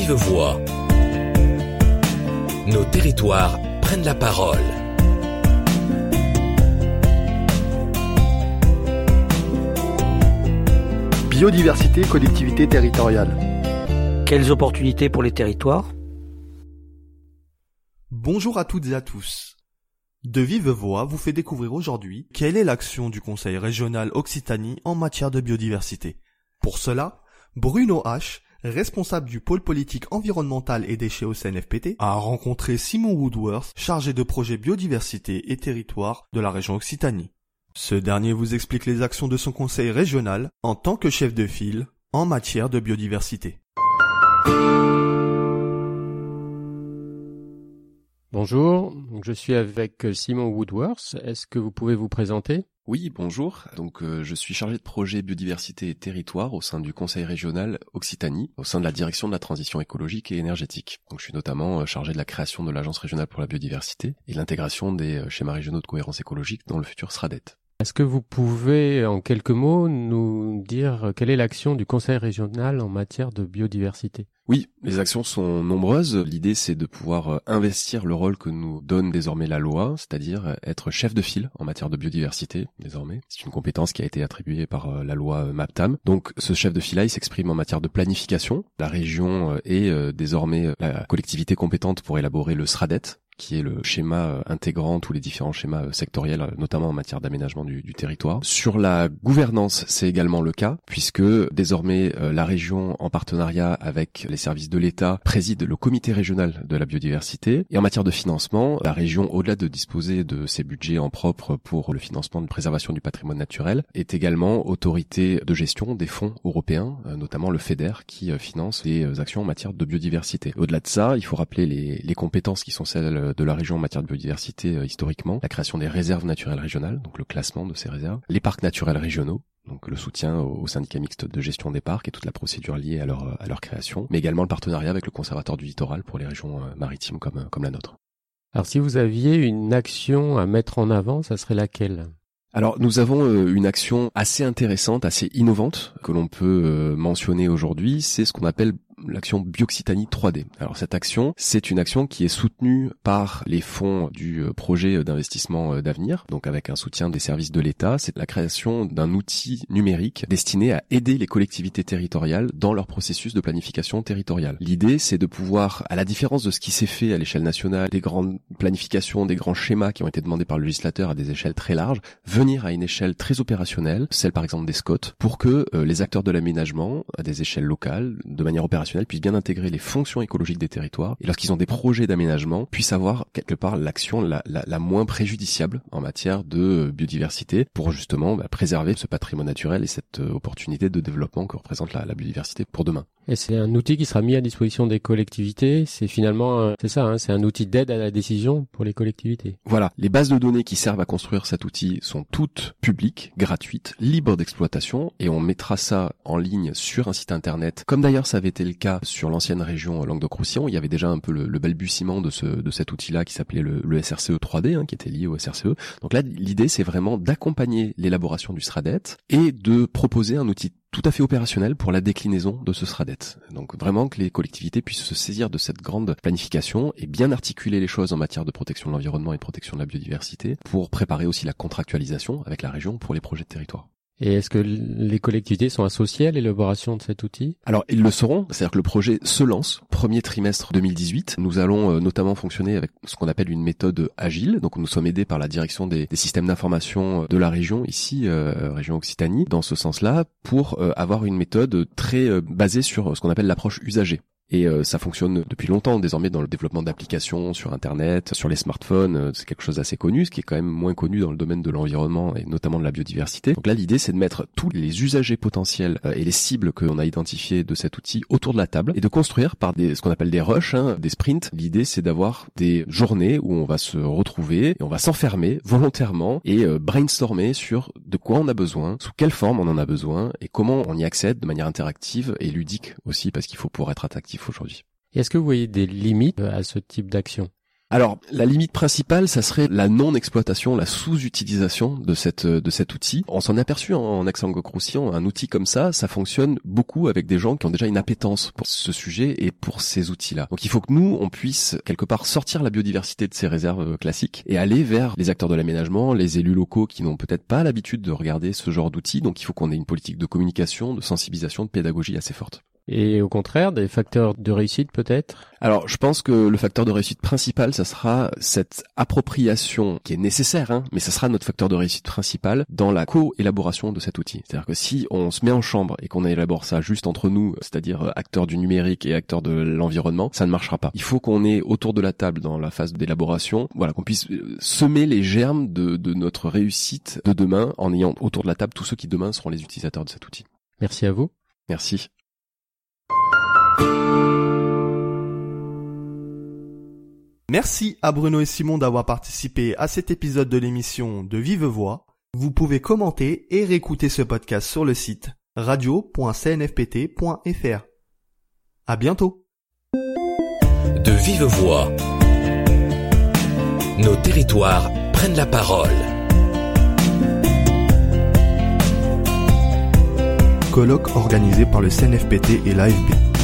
vive voix. Nos territoires prennent la parole. Biodiversité, collectivité territoriale. Quelles opportunités pour les territoires? Bonjour à toutes et à tous. De Vive Voix vous fait découvrir aujourd'hui quelle est l'action du Conseil régional Occitanie en matière de biodiversité. Pour cela, Bruno H., responsable du pôle politique environnemental et déchets au CNFPT, a rencontré Simon Woodworth, chargé de projet biodiversité et territoire de la région Occitanie. Ce dernier vous explique les actions de son conseil régional en tant que chef de file en matière de biodiversité. Bonjour, je suis avec Simon Woodworth. Est-ce que vous pouvez vous présenter? Oui, bonjour. Donc euh, je suis chargé de projet biodiversité et territoire au sein du Conseil régional Occitanie, au sein de la direction de la transition écologique et énergétique. Donc je suis notamment euh, chargé de la création de l'agence régionale pour la biodiversité et l'intégration des euh, schémas régionaux de cohérence écologique dans le futur SRADET. Est-ce que vous pouvez, en quelques mots, nous dire quelle est l'action du Conseil régional en matière de biodiversité? Oui, les actions sont nombreuses. L'idée, c'est de pouvoir euh, investir le rôle que nous donne désormais la loi, c'est-à-dire être chef de file en matière de biodiversité, désormais. C'est une compétence qui a été attribuée par euh, la loi euh, MAPTAM. Donc, ce chef de file-là, il s'exprime en matière de planification. La région est désormais la collectivité compétente pour élaborer le SRADET, qui est le schéma euh, intégrant tous les différents schémas euh, sectoriels, euh, notamment en matière d'aménagement du, territoire. Sur la gouvernance, c'est également le cas, puisque désormais la région, en partenariat avec les services de l'État, préside le comité régional de la biodiversité. Et en matière de financement, la région, au-delà de disposer de ses budgets en propre pour le financement de préservation du patrimoine naturel, est également autorité de gestion des fonds européens, notamment le FEDER, qui finance les actions en matière de biodiversité. Au-delà de ça, il faut rappeler les compétences qui sont celles de la région en matière de biodiversité euh, historiquement, la création des réserves naturelles régionales, donc le classement de ces réserves, les parcs naturels régionaux, donc le soutien aux syndicats mixtes de gestion des parcs et toute la procédure liée à leur, à leur création, mais également le partenariat avec le conservateur du littoral pour les régions euh, maritimes comme, comme la nôtre. Alors si vous aviez une action à mettre en avant, ça serait laquelle? Alors nous avons euh, une action assez intéressante, assez innovante que l'on peut mentionner aujourd'hui, c'est ce qu'on appelle l'action Bioxitanie 3D. Alors cette action, c'est une action qui est soutenue par les fonds du euh, projet d'investissement euh, d'avenir, donc avec un soutien des services de l'État. C'est la création d'un outil numérique destiné à aider les collectivités territoriales dans leur processus de planification territoriale. L'idée, c'est de pouvoir, à la différence de ce qui s'est fait à l'échelle nationale, des grandes planifications, des grands schémas qui ont été demandés par le législateur à des échelles très larges, venir à une échelle très opérationnelle, celle par exemple des SCOT, pour que euh, les acteurs de l'aménagement, à des échelles locales, de manière opérationnelle, puissent bien intégrer les fonctions écologiques des territoires et lorsqu'ils ont des projets d'aménagement puissent avoir quelque part l'action la, moins préjudiciable en matière de biodiversité pour justement bah, préserver ce patrimoine naturel et cette euh, opportunité de développement que représente la biodiversité pour demain. Et c'est un outil qui sera mis à disposition des collectivités. C'est finalement, c'est ça, hein, c'est un outil d'aide à la décision pour les collectivités. Voilà, les bases de données qui servent à construire cet outil sont toutes publiques, gratuites, libres d'exploitation, et on mettra ça en ligne sur un site internet, comme d'ailleurs ça avait été le cas sur l'ancienne région Languedoc-Roussillon. Il y avait déjà un peu le, balbutiement de, ce, de cet outil-là qui s'appelait le, le, SRCE 3D, hein, qui était lié au SRCE. Donc là, l'idée, c'est vraiment d'accompagner l'élaboration du SRADET et de proposer un outil tout à fait opérationnel pour la déclinaison de ce SRADET. Donc vraiment que les collectivités puissent se saisir de cette grande planification et bien articuler les choses en matière de protection de l'environnement et de protection de la biodiversité pour préparer aussi la contractualisation avec la région pour les projets de territoire. Et est-ce que les collectivités sont associées à l'élaboration de cet outil? Alors, ils le seront. C'est-à-dire que le projet se lance premier trimestre 2018. Nous allons euh, notamment fonctionner avec ce qu'on appelle une méthode agile. Donc, nous sommes aidés par la direction des, systèmes d'information de la région, ici, euh, région Occitanie, dans ce sens-là, pour euh, avoir une méthode très euh, basée sur ce qu'on appelle l'approche usagée. Et euh, ça fonctionne depuis longtemps désormais dans le développement d'applications sur Internet, sur les smartphones. Euh, c'est quelque chose d'assez connu, ce qui est quand même moins connu dans le domaine de l'environnement et notamment de la biodiversité. Donc là, l'idée, c'est de mettre tous les usagers potentiels euh, et les cibles qu'on a identifiés de cet outil autour de la table et de construire par des, ce qu'on appelle des rushs, hein, des sprints. L'idée, c'est d'avoir des journées où on va se retrouver et on va s'enfermer volontairement et brainstormer sur de quoi on a besoin, sous quelle forme on en a besoin et comment on y accède de manière interactive et ludique aussi parce qu'il faut pouvoir être attractif aujourd'hui. Est-ce que vous voyez des limites à ce type d'action? Alors, la limite principale, ça serait la non-exploitation, la sous-utilisation de de cet outil. On s'en est aperçu en, en accent roussillon un outil comme ça, ça fonctionne beaucoup avec des gens qui ont déjà une appétence pour ce sujet et pour ces outils-là. Donc il faut que nous, on puisse quelque part sortir la biodiversité de ces réserves euh, classiques et aller vers les acteurs de l'aménagement, les élus locaux qui n'ont peut-être pas l'habitude de regarder ce genre d'outils. Donc il faut qu'on ait une politique de communication, de sensibilisation, de pédagogie assez forte. Et au contraire, des facteurs de réussite peut-être? Alors, je pense que le facteur de réussite principal, ça sera cette appropriation qui est nécessaire, hein, mais ça sera notre facteur de réussite principal dans la co-élaboration de cet outil. C'est-à-dire que si on se met en chambre et qu'on élabore ça juste entre nous, c'est-à-dire euh, acteurs du numérique et acteurs de l'environnement, ça ne marchera pas. Il faut qu'on ait autour de la table dans la phase d'élaboration, voilà, qu'on puisse euh, semer les germes de, de notre réussite de demain en ayant autour de la table tous ceux qui demain seront les utilisateurs de cet outil. Merci à vous. Merci. Merci à Bruno et Simon d'avoir participé à cet épisode de l'émission de Vive Voix. Vous pouvez commenter et réécouter ce podcast sur le site radio.cnfpt.fr. À bientôt. De vive voix. Nos territoires prennent la parole. Colloque organisé par le CNFPT et l'AFB.